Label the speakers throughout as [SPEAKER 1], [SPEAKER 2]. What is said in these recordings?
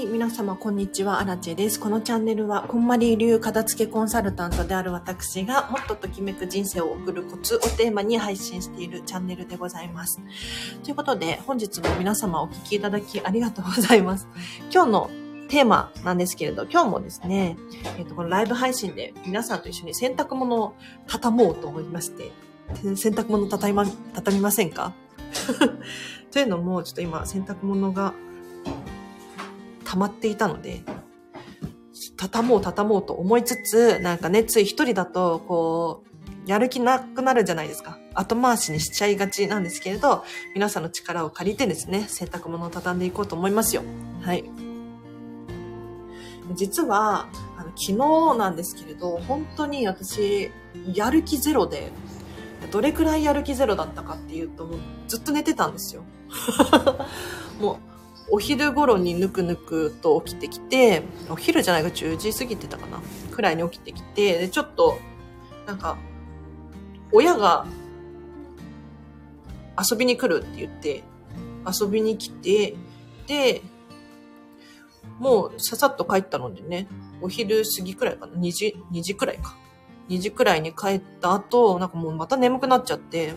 [SPEAKER 1] はい、皆様こんにちは、アラチェです。このチャンネルは、こんまり流片付けコンサルタントである私が、もっとときめく人生を送るコツをテーマに配信しているチャンネルでございます。ということで、本日も皆様お聞きいただきありがとうございます。今日のテーマなんですけれど、今日もですね、えっ、と、このライブ配信で皆さんと一緒に洗濯物を畳もうと思いまして、洗濯物畳ま、畳みませんか？というのも、ちょっと今、洗濯物が溜まっていたので、畳もう畳もうと思いつつ、なんかね、つい一人だと、こう、やる気なくなるじゃないですか。後回しにしちゃいがちなんですけれど、皆さんの力を借りてですね、洗濯物を畳んでいこうと思いますよ。はい。実は、あの昨日なんですけれど、本当に私、やる気ゼロで、どれくらいやる気ゼロだったかっていうと、もうずっと寝てたんですよ。もう、お昼頃にぬくぬくと起きてきて、お昼じゃないか10時過ぎてたかなくらいに起きてきて、で、ちょっと、なんか、親が遊びに来るって言って、遊びに来て、で、もうささっと帰ったのでね、お昼過ぎくらいかな ?2 時、2時くらいか。2時くらいに帰った後、なんかもうまた眠くなっちゃって、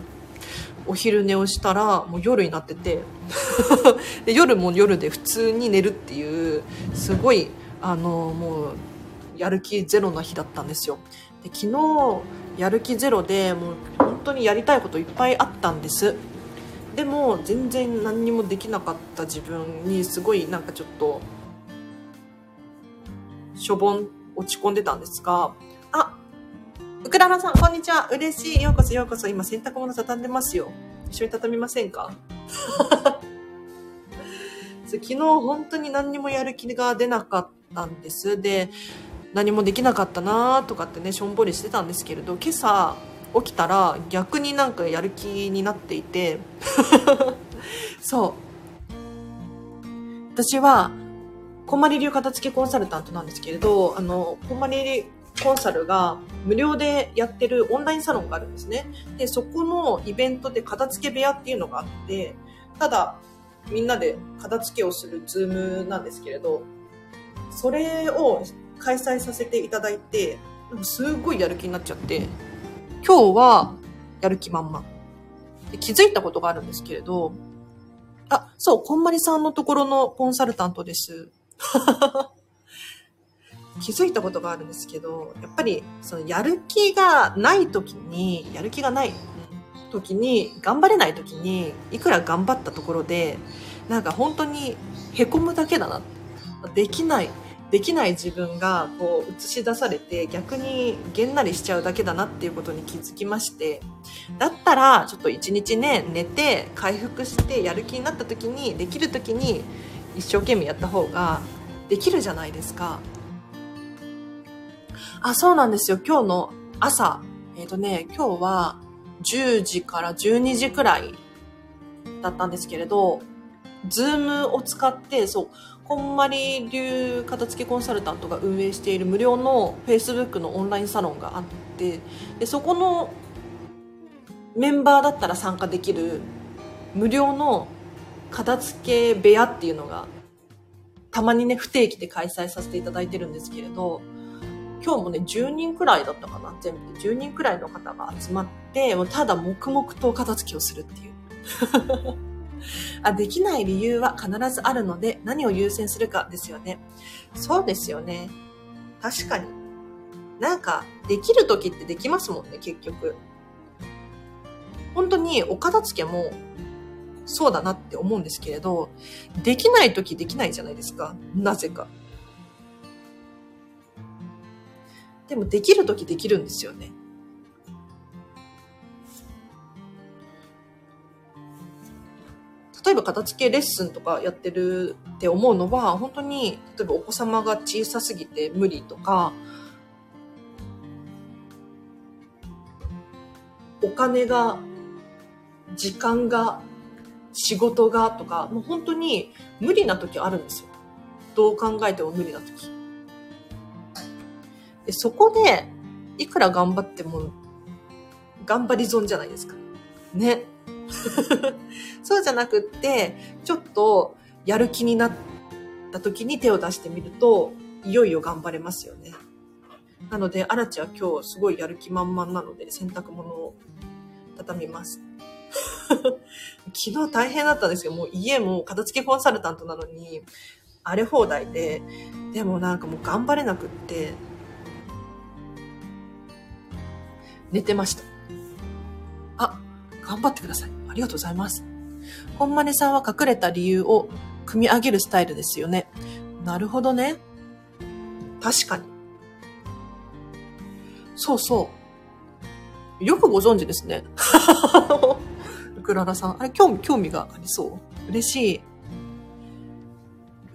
[SPEAKER 1] お昼寝をしたら、もう夜になってて、で夜も夜で普通に寝るっていう、すごい、あの、もう、やる気ゼロな日だったんですよ。で昨日、やる気ゼロで、もう本当にやりたいこといっぱいあったんです。でも、全然何にもできなかった自分に、すごいなんかちょっと、しょぼん、落ち込んでたんですが、あ、ウクララさん、こんにちは。嬉しい。ようこそようこそ。今、洗濯物畳んでますよ。一緒に畳みませんか？昨日、本当に何にもやる気が出なかったんです。で、何もできなかったなとかってね、しょんぼりしてたんですけれど、今朝、起きたら逆になんかやる気になっていて、そう。私は、こんまり流片付けコンサルタントなんですけれど、あの、こんまりコンサルが無料でやってるオンラインサロンがあるんですね。で、そこのイベントで片付け部屋っていうのがあって、ただ、みんなで片付けをするズームなんですけれど、それを開催させていただいて、なんかすごいやる気になっちゃって、今日はやる気満々。で気づいたことがあるんですけれど、あ、そう、こんまりさんのところのコンサルタントです。気づいたことがあるんですけど、やっぱり、その、やる気がない時に、やる気がない時に、頑張れない時に、いくら頑張ったところで、なんか本当に凹むだけだな。できない、できない自分が、こう、映し出されて、逆にげんなりしちゃうだけだなっていうことに気づきまして、だったら、ちょっと一日ね、寝て、回復して、やる気になった時に、できる時に、一生懸命やった方が、できるじゃないですか。あ、そうなんですよ。今日の朝。えっ、とね、今日は10時から12時くらいだったんですけれど、ズームを使って、そう、こんまり流片付けコンサルタントが運営している無料の Facebook のオンラインサロンがあって、で、そこのメンバーだったら参加できる無料の片付け部屋っていうのがたまにね、不定期で開催させていただいてるんですけれど、今日もね、10人くらいだったかな全部で10人くらいの方が集まって、もうただ黙々と片付けをするっていう。あできない理由は必ずあるので、何を優先するかですよね。そうですよね。確かに。なんか、できる時ってできますもんね、結局。本当にお片付けもそうだなって思うんですけれど、できない時できないじゃないですか。なぜか。でもできる時できるんですよね。例えば片付けレッスンとかやってるって思うのは、本当に、例えばお子様が小さすぎて無理とか、お金が、時間が、仕事がとか、もう本当に無理な時あるんですよ。どう考えても無理な時。でそこで、いくら頑張っても、頑張り損じゃないですか。ね。そうじゃなくって、ちょっとやる気になった時に手を出してみると、いよいよ頑張れますよね。なので、アラチは今日すごいやる気満々なので、洗濯物を畳みます。昨日大変だったんですよ。もう家も片付けコンサルタントなのに、荒れ放題で、でもなんかもう頑張れなくって、寝てました。あ、頑張ってください。ありがとうございます。本マネさんは隠れた理由を組み上げるスタイルですよね。なるほどね。確かに。そうそう。よくご存知ですね。クララさん。あれ、興味、興味がありそう？嬉しい。ウ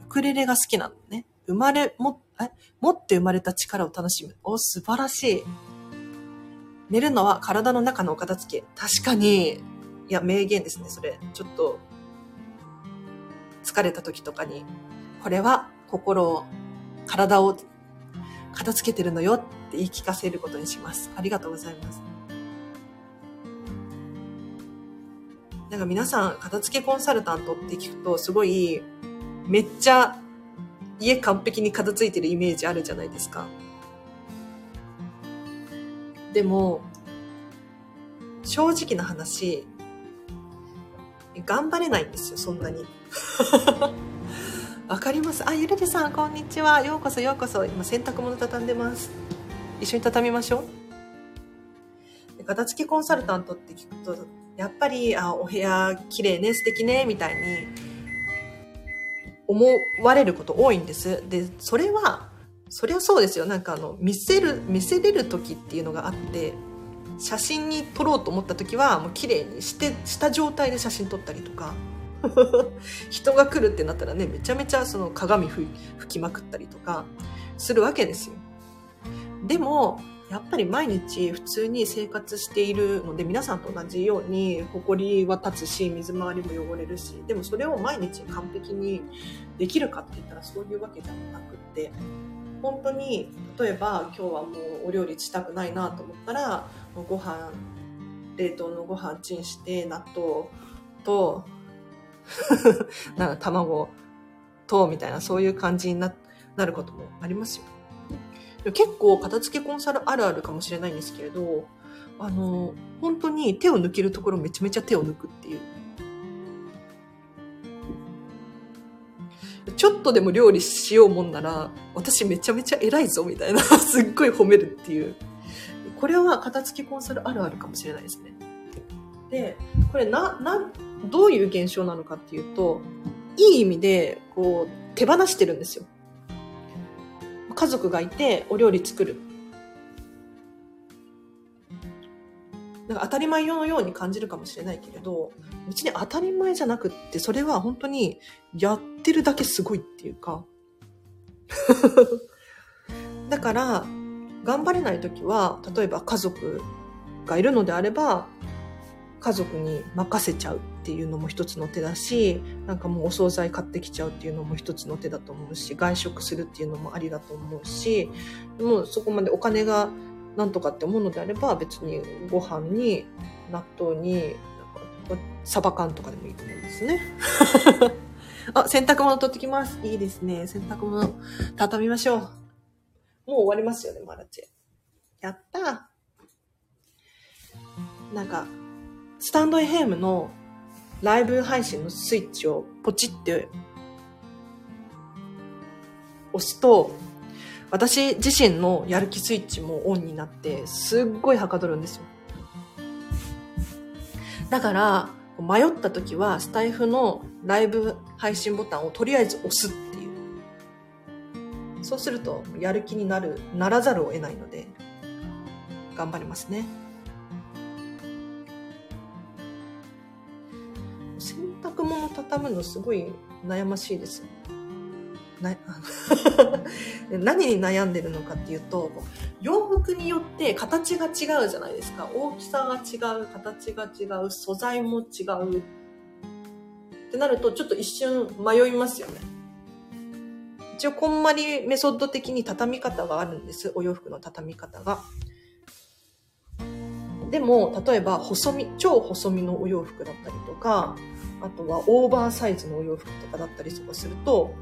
[SPEAKER 1] クレレが好きなのね。生まれ、も、え、持って生まれた力を楽しむ。お、素晴らしい。寝るのは体の中のお片付け。確かに、いや、名言ですね、それ。ちょっと、疲れた時とかに、これは心を、体を片付けてるのよって言い聞かせることにします。ありがとうございます。なんか皆さん、片付けコンサルタントって聞くと、すごい、めっちゃ家完璧に片付いてるイメージあるじゃないですか。でも、正直な話、頑張れないんですよ、そんなに。わかります？あ、ゆるでさん、こんにちは。ようこそ、ようこそ。今、洗濯物畳んでます。一緒に畳みましょう。片付けコンサルタントって聞くと、やっぱり、あ、お部屋綺麗ね、素敵ね、みたいに思われること多いんです。で、それは、そりゃそうですよ。なんかあの、見せる、見せれる時っていうのがあって、写真に撮ろうと思った時は、もう綺麗にして、した状態で写真撮ったりとか、人が来るってなったらね、めちゃめちゃその鏡拭きまくったりとかするわけですよ。でも、やっぱり毎日普通に生活しているので、皆さんと同じように、埃は立つし、水回りも汚れるし、でもそれを毎日完璧にできるかって言ったらそういうわけじゃなくって、本当に、例えば今日はもうお料理したくないなと思ったら、もうご飯、冷凍のご飯チンして納豆と、なんか卵と、みたいな、そういう感じになることもありますよ。結構片付けコンサルあるあるかもしれないんですけれど、あの、本当に手を抜けるところめちゃめちゃ手を抜くっていう。ちょっとでも料理しようもんなら、私めちゃめちゃ偉いぞみたいな、すっごい褒めるっていう。これは片付きコンサルあるあるかもしれないですね。で、これな、な、どういう現象なのかっていうと、いい意味で、こう、手放してるんですよ。家族がいてお料理作る。なんか当たり前のように感じるかもしれないけれど、うちに当たり前じゃなくって、それは本当にやってるだけすごいっていうか。だから、頑張れない時は、例えば家族がいるのであれば、家族に任せちゃうっていうのも一つの手だし、なんかもうお惣菜買ってきちゃうっていうのも一つの手だと思うし、外食するっていうのもありだと思うし、もうそこまでお金がなんとかって思うのであれば、別にご飯に納豆に、サバ缶とかでもいいと思うんですね。あ、洗濯物取ってきます。いいですね。洗濯物畳みましょう。もう終わりますよね、マラチェ。やったなんか、スタンド FM のライブ配信のスイッチをポチって押すと、私自身のやる気スイッチもオンになって、すっごいはかどるんですよ。だから、迷った時は、スタイフのライブ配信ボタンをとりあえず押すっていう。そうすると、やる気になる、ならざるを得ないので、頑張りますね。洗濯物畳むのすごい悩ましいです。な 何に悩んでるのかっていうと洋服によって形が違うじゃないですか。大きさが違う形が違う素材も違う。ってなるとちょっと一瞬迷いますよね。一応こんまりメソッド的に畳み方があるんです。お洋服の畳み方が。でも例えば細身超細身のお洋服だったりとかあとはオーバーサイズのお洋服とかだったりとかすると、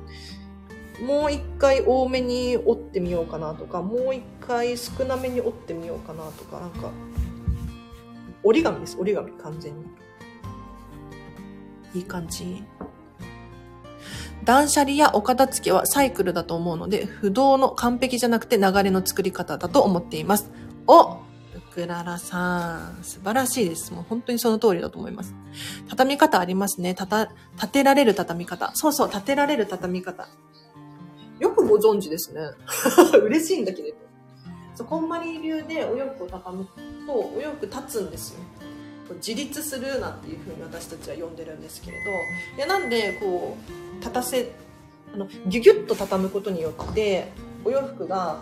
[SPEAKER 1] もう一回多めに折ってみようかなとか、もう一回少なめに折ってみようかなとか、なんか、折り紙です、折り紙、完全に。いい感じ？断捨離やお片付けはサイクルだと思うので、不動の完璧じゃなくて流れの作り方だと思っています。おクララさん、素晴らしいです。もう本当にその通りだと思います。畳み方ありますね。たた、立てられる畳み方。そうそう、立てられる畳み方。よくご存知ですね。嬉しいんだけど。そう、こんまり流でお洋服を畳むと、お洋服立つんですよ。自立するなんていうふうに私たちは呼んでるんですけれど、いや、なんで、こう、立たせ、あの、ギュギュッと畳むことによって、お洋服が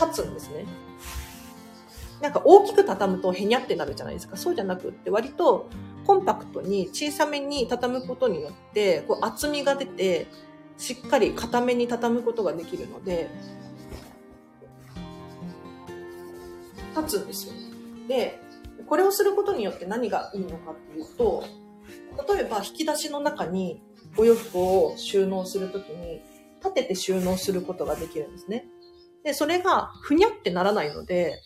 [SPEAKER 1] 立つんですね。なんか大きく畳むとへにゃってなるじゃないですか。そうじゃなくって割とコンパクトに小さめに畳むことによって、こう厚みが出て、しっかり固めに畳むことができるので、立つんですよ。で、これをすることによって何がいいのかっていうと、例えば引き出しの中にお洋服を収納するときに、立てて収納することができるんですね。で、それがふにゃってならないので、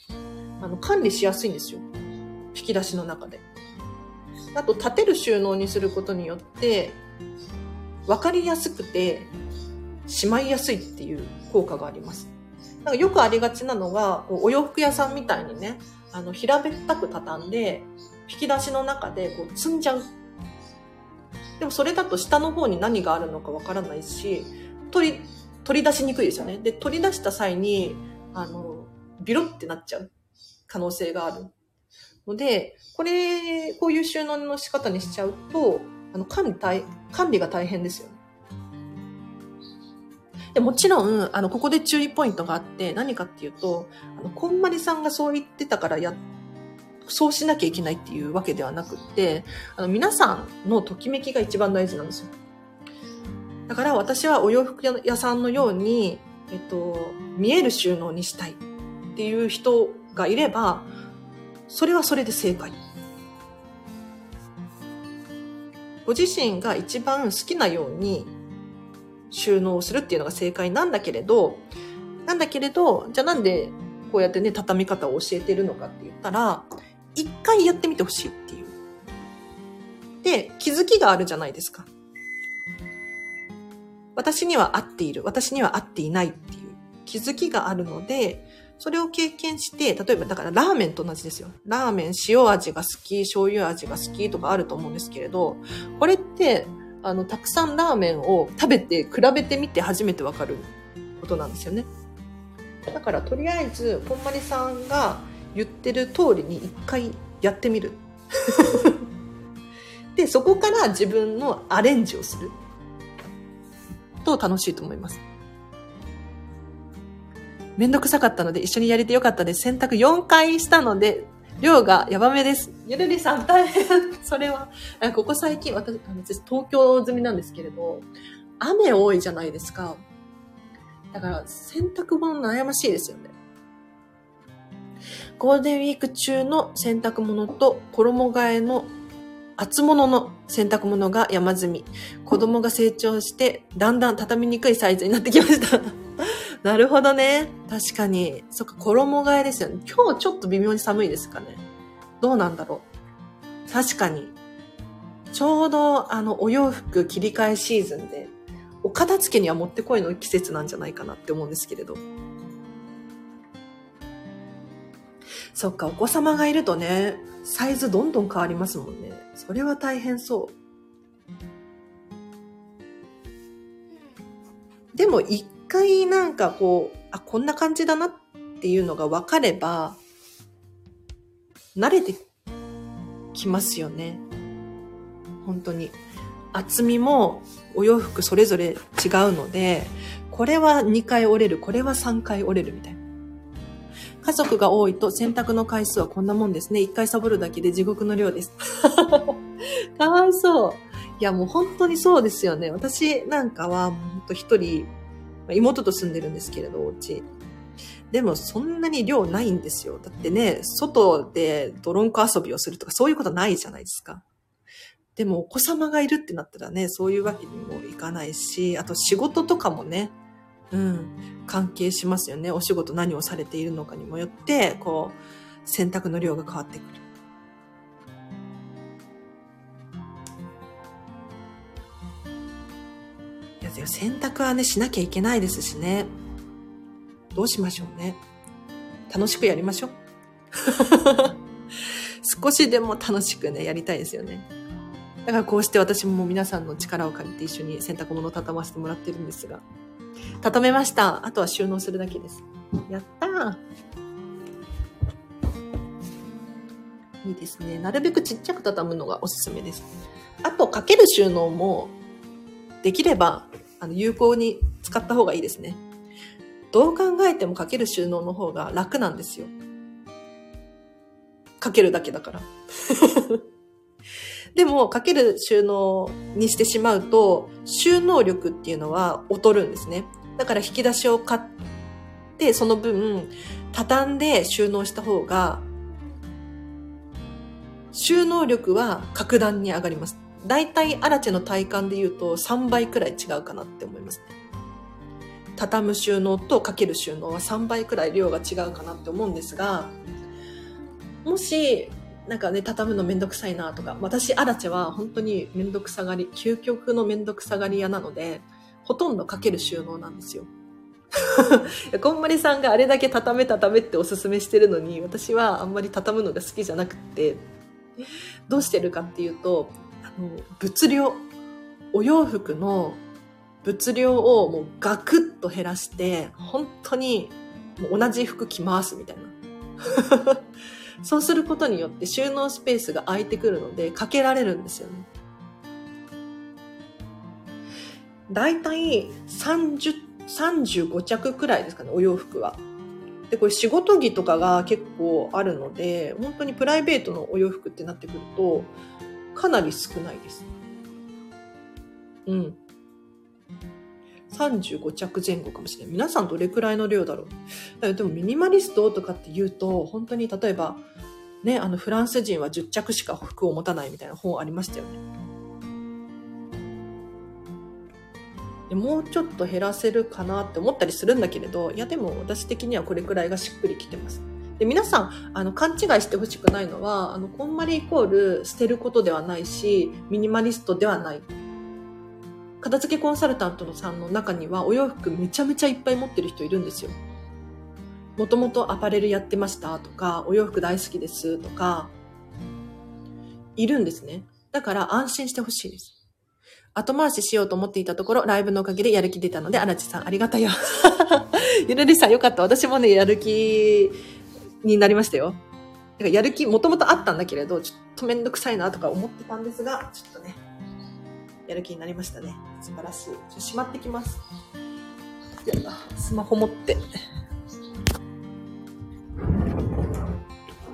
[SPEAKER 1] あの、管理しやすいんですよ。引き出しの中で。あと、立てる収納にすることによって、分かりやすくて、しまいやすいっていう効果があります。なんかよくありがちなのが、お洋服屋さんみたいにね、あの、平べったく畳んで、引き出しの中でこう積んじゃう。でもそれだと下の方に何があるのかわからないし、取り、取り出しにくいですよね。で、取り出した際に、あの、ビロってなっちゃう。可能性がある。ので、これ、こういう収納の仕方にしちゃうと、あの、管理大、管理が大変ですよね。でもちろん、あの、ここで注意ポイントがあって、何かっていうと、あの、こんまりさんがそう言ってたからや、そうしなきゃいけないっていうわけではなくって、あの、皆さんのときめきが一番大事なんですよ。だから私はお洋服屋さんのように、えっと、見える収納にしたいっていう人がいれば、それはそれで正解。ご自身が一番好きなように収納するっていうのが正解なんだけれど、なんだけれど、じゃあなんでこうやってね、畳み方を教えてるのかって言ったら、一回やってみてほしいっていう。で、気づきがあるじゃないですか。私には合っている。私には合っていないっていう気づきがあるので、それを経験して、例えばだからラーメンと同じですよ。ラーメン塩味が好き、醤油味が好きとかあると思うんですけれど、これって、あの、たくさんラーメンを食べて比べてみて初めてわかることなんですよね。だからとりあえず、こんまりさんが言ってる通りに一回やってみる。で、そこから自分のアレンジをする。と楽しいと思います。めんどくさかったので一緒にやれてよかったです。洗濯4回したので、量がヤバめです。ゆるりさん大変。それは、ここ最近、私、私東京済みなんですけれど、雨多いじゃないですか。だから、洗濯物悩ましいですよね。ゴールデンウィーク中の洗濯物と衣替えの厚物の洗濯物が山積み。子供が成長して、だんだん畳みにくいサイズになってきました。なるほどね。確かに。そっか、衣替えですよね。今日ちょっと微妙に寒いですかね。どうなんだろう。確かに。ちょうど、あの、お洋服切り替えシーズンで、お片付けにはもってこいの季節なんじゃないかなって思うんですけれど。そっか、お子様がいるとね、サイズどんどん変わりますもんね。それは大変そう。でも一回なんかこう、あ、こんな感じだなっていうのが分かれば、慣れてきますよね。本当に。厚みもお洋服それぞれ違うので、これは2回折れる、これは3回折れるみたいな。家族が多いと洗濯の回数はこんなもんですね。1回サボるだけで地獄の量です。かわいそう。いやもう本当にそうですよね。私なんかはもう本当一人妹と住んでるんですけれど、お家。でもそんなに量ないんですよ。だってね、外でドロンコ遊びをするとかそういうことないじゃないですか。でもお子様がいるってなったらね、そういうわけにもいかないし、あと仕事とかもね、うん、関係しますよね。お仕事何をされているのかにもよって、こう、洗濯の量が変わってくる。いや、でも洗濯はね、しなきゃいけないですしね。どうしましょうね。楽しくやりましょう。少しでも楽しくね、やりたいですよね。だからこうして私も皆さんの力を借りて一緒に洗濯物を畳ませてもらってるんですが。畳めました。あとは収納するだけです。やったー。いいですね。なるべくちっちゃく畳むのがおすすめです。あと、かける収納も、できれば、あの、有効に使った方がいいですね。どう考えてもかける収納の方が楽なんですよ。かけるだけだから。でも、かける収納にしてしまうと、収納力っていうのは劣るんですね。だから引き出しを買って、その分、畳んで収納した方が、収納力は格段に上がります。だいたいアラチェの体感で言うと3倍くらい違うかなって思いますね。畳む収納とかける収納は3倍くらい量が違うかなって思うんですが、もし、なんかね、畳むのめんどくさいなとか、私、アラチェは本当にめんどくさがり、究極のめんどくさがり屋なので、ほとんどかける収納なんですよ。こんまりさんがあれだけ畳め畳めっておすすめしてるのに、私はあんまり畳むのが好きじゃなくて、どうしてるかっていうと、あの、物量、お洋服の物量をもうガクッと減らして、本当にもう同じ服着回すみたいな。そうすることによって収納スペースが空いてくるので、かけられるんですよね。だいたい30、35着くらいですかね、お洋服は。で、これ仕事着とかが結構あるので、本当にプライベートのお洋服ってなってくると、かなり少ないです。うん。35着前後かもしれない。皆さんどれくらいの量だろう？でもミニマリストとかって言うと、本当に例えば、ね、あのフランス人は10着しか服を持たないみたいな本ありましたよね。でもうちょっと減らせるかなって思ったりするんだけれど、いやでも私的にはこれくらいがしっくりきてます。で、皆さん、あの、勘違いしてほしくないのは、あの、こんまりイコール捨てることではないし、ミニマリストではない。片付けコンサルタントのさんの中にはお洋服めちゃめちゃいっぱい持ってる人いるんですよ。もともとアパレルやってましたとか、お洋服大好きですとか、いるんですね。だから安心してほしいです。後回ししようと思っていたところ、ライブのおかげでやる気出たので、荒地さんありがたよ。ゆるりさんよかった。私もね、やる気になりましたよ。だかやる気もともとあったんだけれど、ちょっとめんどくさいなとか思ってたんですが、ちょっとね、やる気になりましたね。素晴らしい。ちょっとしまってきます。やだ、スマホ持って。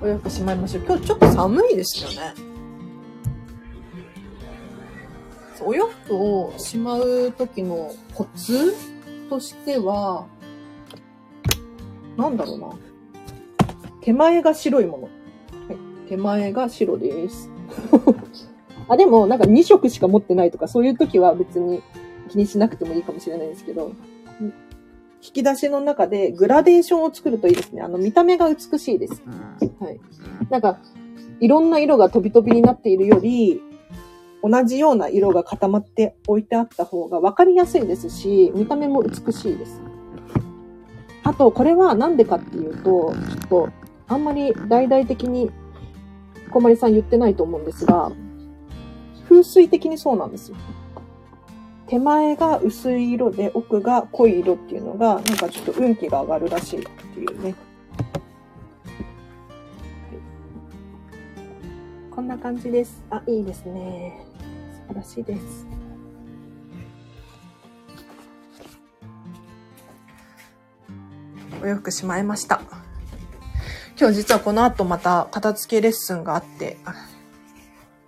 [SPEAKER 1] お洋服しまいましょう。今日ちょっと寒いですよね。お洋服をしまう時のコツとしては、なんだろうな。手前が白いもの。はい。手前が白です。あ、でも、なんか2色しか持ってないとか、そういう時は別に気にしなくてもいいかもしれないですけど、引き出しの中でグラデーションを作るといいですね。あの、見た目が美しいです。はい。なんか、いろんな色が飛び飛びになっているより、同じような色が固まって置いてあった方が分かりやすいですし、見た目も美しいです。あと、これはなんでかっていうと、ちょっと、あんまり大々的に、小まりさん言ってないと思うんですが、風水的にそうなんですよ。手前が薄い色で奥が濃い色っていうのが、なんかちょっと運気が上がるらしいっていうね。こんな感じです。あ、いいですね。素晴らしいです。お洋服しまいました。今日実はこの後また片付けレッスンがあって、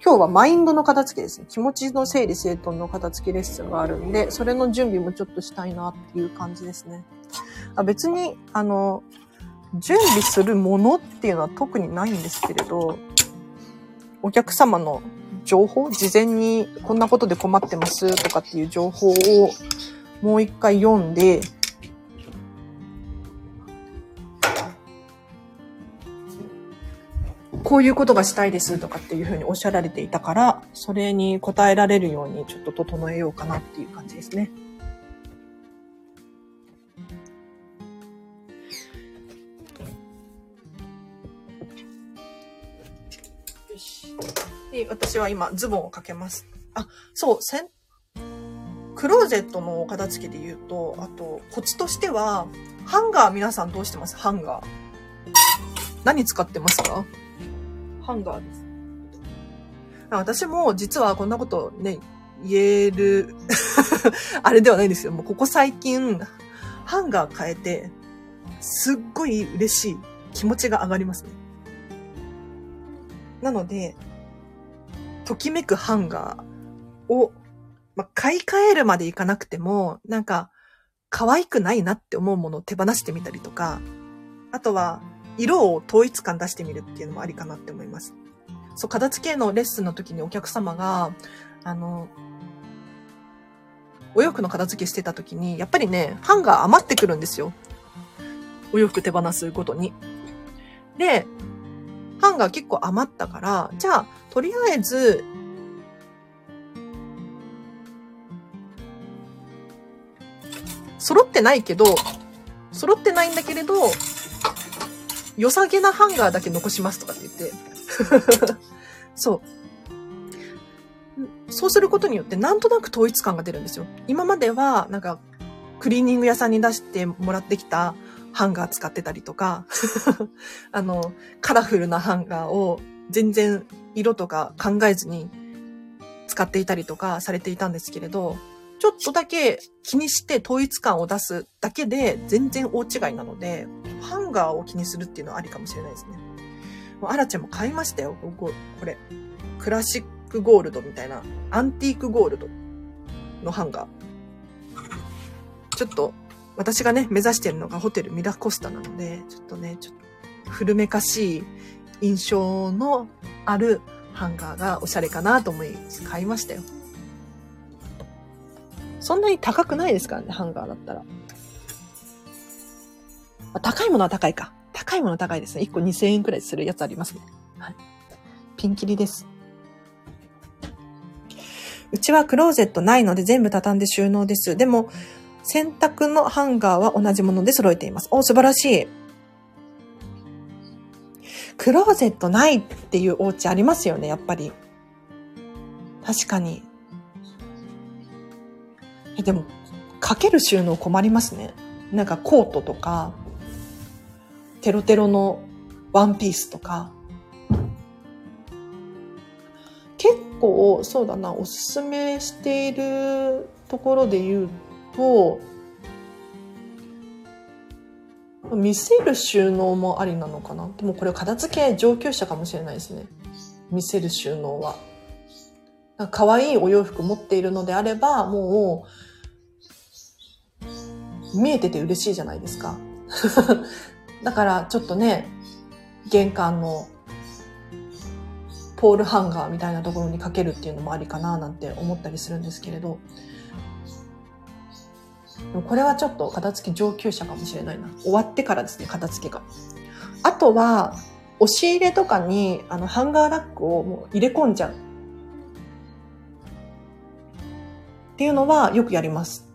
[SPEAKER 1] 今日はマインドの片付けですね。気持ちの整理整頓の片付けレッスンがあるんで、それの準備もちょっとしたいなっていう感じですね。あ別に、あの、準備するものっていうのは特にないんですけれど、お客様の情報、事前にこんなことで困ってますとかっていう情報をもう一回読んで、こういうことがしたいですとかっていうふうにおっしゃられていたから、それに応えられるようにちょっと整えようかなっていう感じですね。よし。で、私は今ズボンをかけます。あ、そう、せん、クローゼットのお片付けで言うと、あと、コツとしては、ハンガー皆さんどうしてます？ハンガー。何使ってますか？ハンガーです。私も実はこんなことね、言える あれではないんですよ。もうここ最近、ハンガー変えて、すっごい嬉しい気持ちが上がりますね。なので、ときめくハンガーを、ま、買い替えるまでいかなくても、なんか、可愛くないなって思うものを手放してみたりとか、あとは、色を統一感出してみるっていうのもありかなって思います。そう、片付けのレッスンの時にお客様が、あの、お洋服の片付けしてた時に、やっぱりね、ハンガー余ってくるんですよ。お洋服手放すごとに。で、ハンガー結構余ったから、じゃあ、とりあえず、揃ってないけど、揃ってないんだけれど、良さげなハンガーだけ残しますとかって言って。そう。そうすることによってなんとなく統一感が出るんですよ。今までは、なんか、クリーニング屋さんに出してもらってきたハンガー使ってたりとか、あの、カラフルなハンガーを全然色とか考えずに使っていたりとかされていたんですけれど、ちょっとだけ気にして統一感を出すだけで全然大違いなので、ハンガーを気にするっていうのはありかもしれないですね。もうアラちゃんも買いましたよ、こここれ。クラシックゴールドみたいな、アンティークゴールドのハンガー。ちょっと、私がね、目指してるのがホテルミラコスタなので、ちょっとね、ちょっと古めかしい印象のあるハンガーがおしゃれかなと思い、買いましたよ。そんなに高くないですからね、ハンガーだったら。高いものは高いか。高いものは高いですね。1個2000円くらいするやつありますね。はい。ピンキリです。うちはクローゼットないので全部畳んで収納です。でも、洗濯のハンガーは同じもので揃えています。お、素晴らしい。クローゼットないっていうお家ありますよね、やっぱり。確かに。え、でも、かける収納困りますね。なんかコートとか、テロテロのワンピースとか。結構、そうだな、おすすめしているところで言うと、見せる収納もありなのかな？でもこれ片付け上級者かもしれないですね。見せる収納は。可愛いお洋服持っているのであれば、もう、見えてて嬉しいじゃないですか。だからちょっとね、玄関のポールハンガーみたいなところにかけるっていうのもありかななんて思ったりするんですけれど、これはちょっと片付け上級者かもしれないな。終わってからですね、片付けが。あとは、押し入れとかにあのハンガーラックをもう入れ込んじゃう。っていうのはよくやります。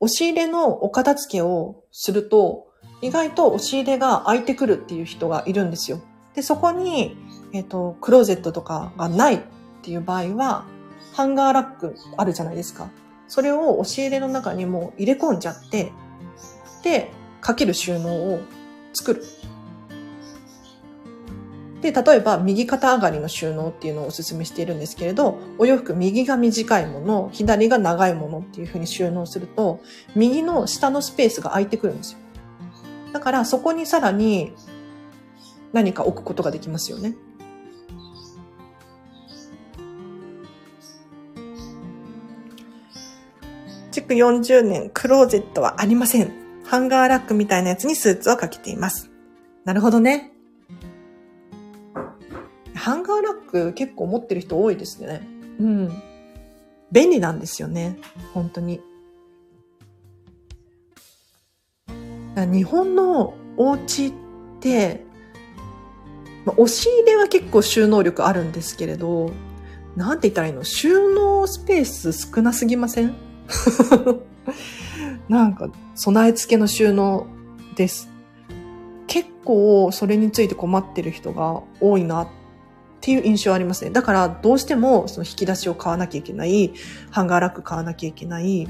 [SPEAKER 1] 押し入れのお片付けをすると、意外と押し入れが開いてくるっていう人がいるんですよ。で、そこに、えっ、ー、と、クローゼットとかがないっていう場合は、ハンガーラックあるじゃないですか。それを押し入れの中にも入れ込んじゃって、で、かける収納を作る。で、例えば右肩上がりの収納っていうのをお勧めしているんですけれど、お洋服右が短いもの、左が長いものっていうふうに収納すると、右の下のスペースが空いてくるんですよ。だからそこにさらに何か置くことができますよね。築40年、クローゼットはありません。ハンガーラックみたいなやつにスーツをかけています。なるほどね。ハンガーラック結構持ってる人多いですね。うん。便利なんですよね。本当に。日本のお家ってまあ、押し入れは結構収納力あるんですけれど、なんて言ったらいいの？収納スペース少なすぎません？なんか、備え付けの収納です。結構それについて困ってる人が多いなっていう印象ありますね。だからどうしてもその引き出しを買わなきゃいけない、ハンガーラック買わなきゃいけない、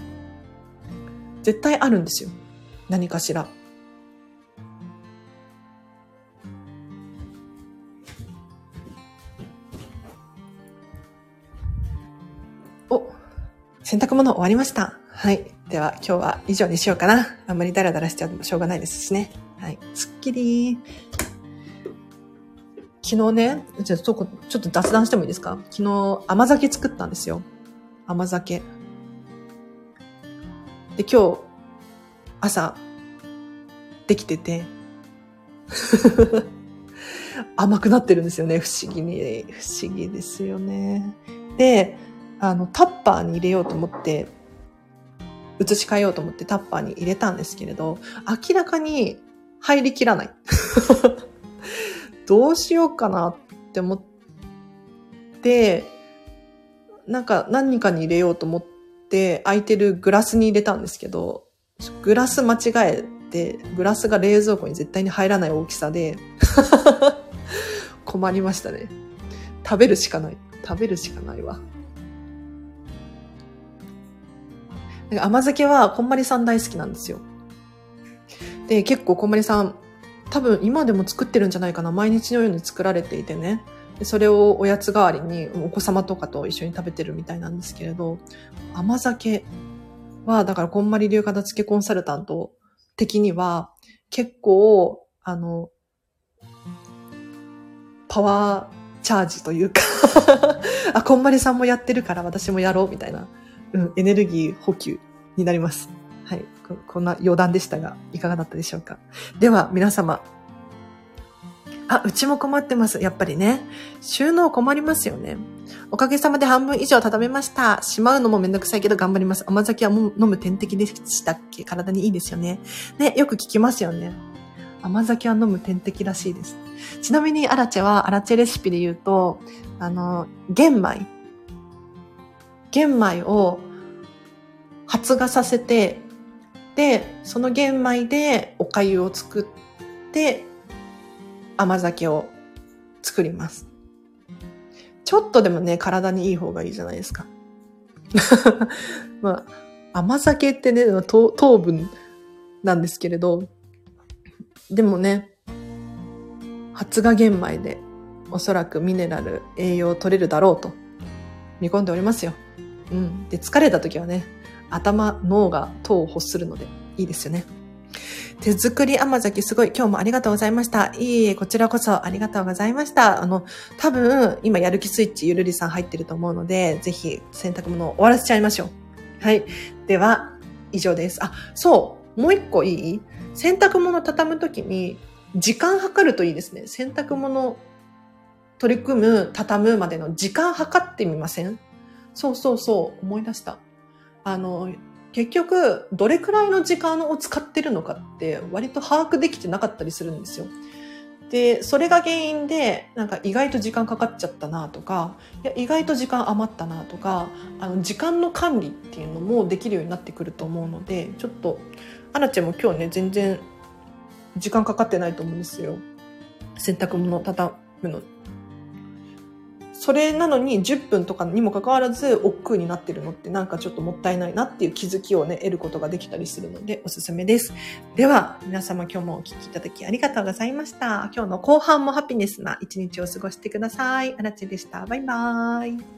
[SPEAKER 1] 絶対あるんですよ。何かしら。お、洗濯物終わりました。はい。では今日は以上にしようかな。あんまりダラダラしちゃうしょうがないですしね。はい。すっきり。昨日ね、じゃあちょっと雑談してもいいですか？昨日甘酒作ったんですよ。甘酒。で、今日、朝、できてて、甘くなってるんですよね。不思議に。不思議ですよね。で、あの、タッパーに入れようと思って、移し替えようと思ってタッパーに入れたんですけれど、明らかに入りきらない。どうしようかなって思って、なんか何かに入れようと思って空いてるグラスに入れたんですけど、グラス間違えて、グラスが冷蔵庫に絶対に入らない大きさで 困りましたね。食べるしかない。食べるしかないわ。甘酒はこんまりさん大好きなんですよ。で、結構こんまりさん、多分今でも作ってるんじゃないかな。毎日のように作られていてね。でそれをおやつ代わりにお子様とかと一緒に食べてるみたいなんですけれど、甘酒は、だからこんまり流片付けコンサルタント的には、結構、あの、パワーチャージというか あ、こんまりさんもやってるから私もやろうみたいなうん、エネルギー補給になります。はい。こんな余談でしたが、いかがだったでしょうか？では、皆様。あ、うちも困ってます。やっぱりね。収納困りますよね。おかげさまで半分以上畳めました。しまうのもめんどくさいけど頑張ります。甘酒はも飲む点滴でしたっけ？体にいいですよね。ね、よく聞きますよね。甘酒は飲む点滴らしいです。ちなみにアラチェは、アラチェレシピで言うと、あの、玄米。玄米を発芽させて、で、その玄米でお粥を作って、甘酒を作ります。ちょっとでもね、体にいい方がいいじゃないですか。まあ、甘酒ってね、糖分なんですけれど、でもね、発芽玄米でおそらくミネラル、栄養を取れるだろうと見込んでおりますよ。うん。で、疲れた時はね、頭、脳が糖を欲するのでいいですよね。手作り甘酒すごい今日もありがとうございました。いいえ、こちらこそありがとうございました。あの、多分、今やる気スイッチゆるりさん入ってると思うので、ぜひ洗濯物を終わらせちゃいましょう。はい。では、以上です。あ、そう。もう一個いい？洗濯物畳むときに、時間計るといいですね。洗濯物取り組む、畳むまでの時間計ってみません？そうそうそう、思い出した。あの、結局、どれくらいの時間を使ってるのかって割と把握できてなかったりするんですよ。で、それが原因で、なんか意外と時間かかっちゃったなとか、いや意外と時間余ったなとか、あの、時間の管理っていうのもできるようになってくると思うので、ちょっと、アナちゃんも今日ね、全然時間かかってないと思うんですよ。洗濯物畳むのそれなのに10分とかにもかかわらず億劫になってるのってなんかちょっともったいないなっていう気づきをね、得ることができたりするのでおすすめです。では、皆様今日もお聴きいただきありがとうございました。今日の後半もハピネスな一日を過ごしてください。あらちでした。バイバーイ。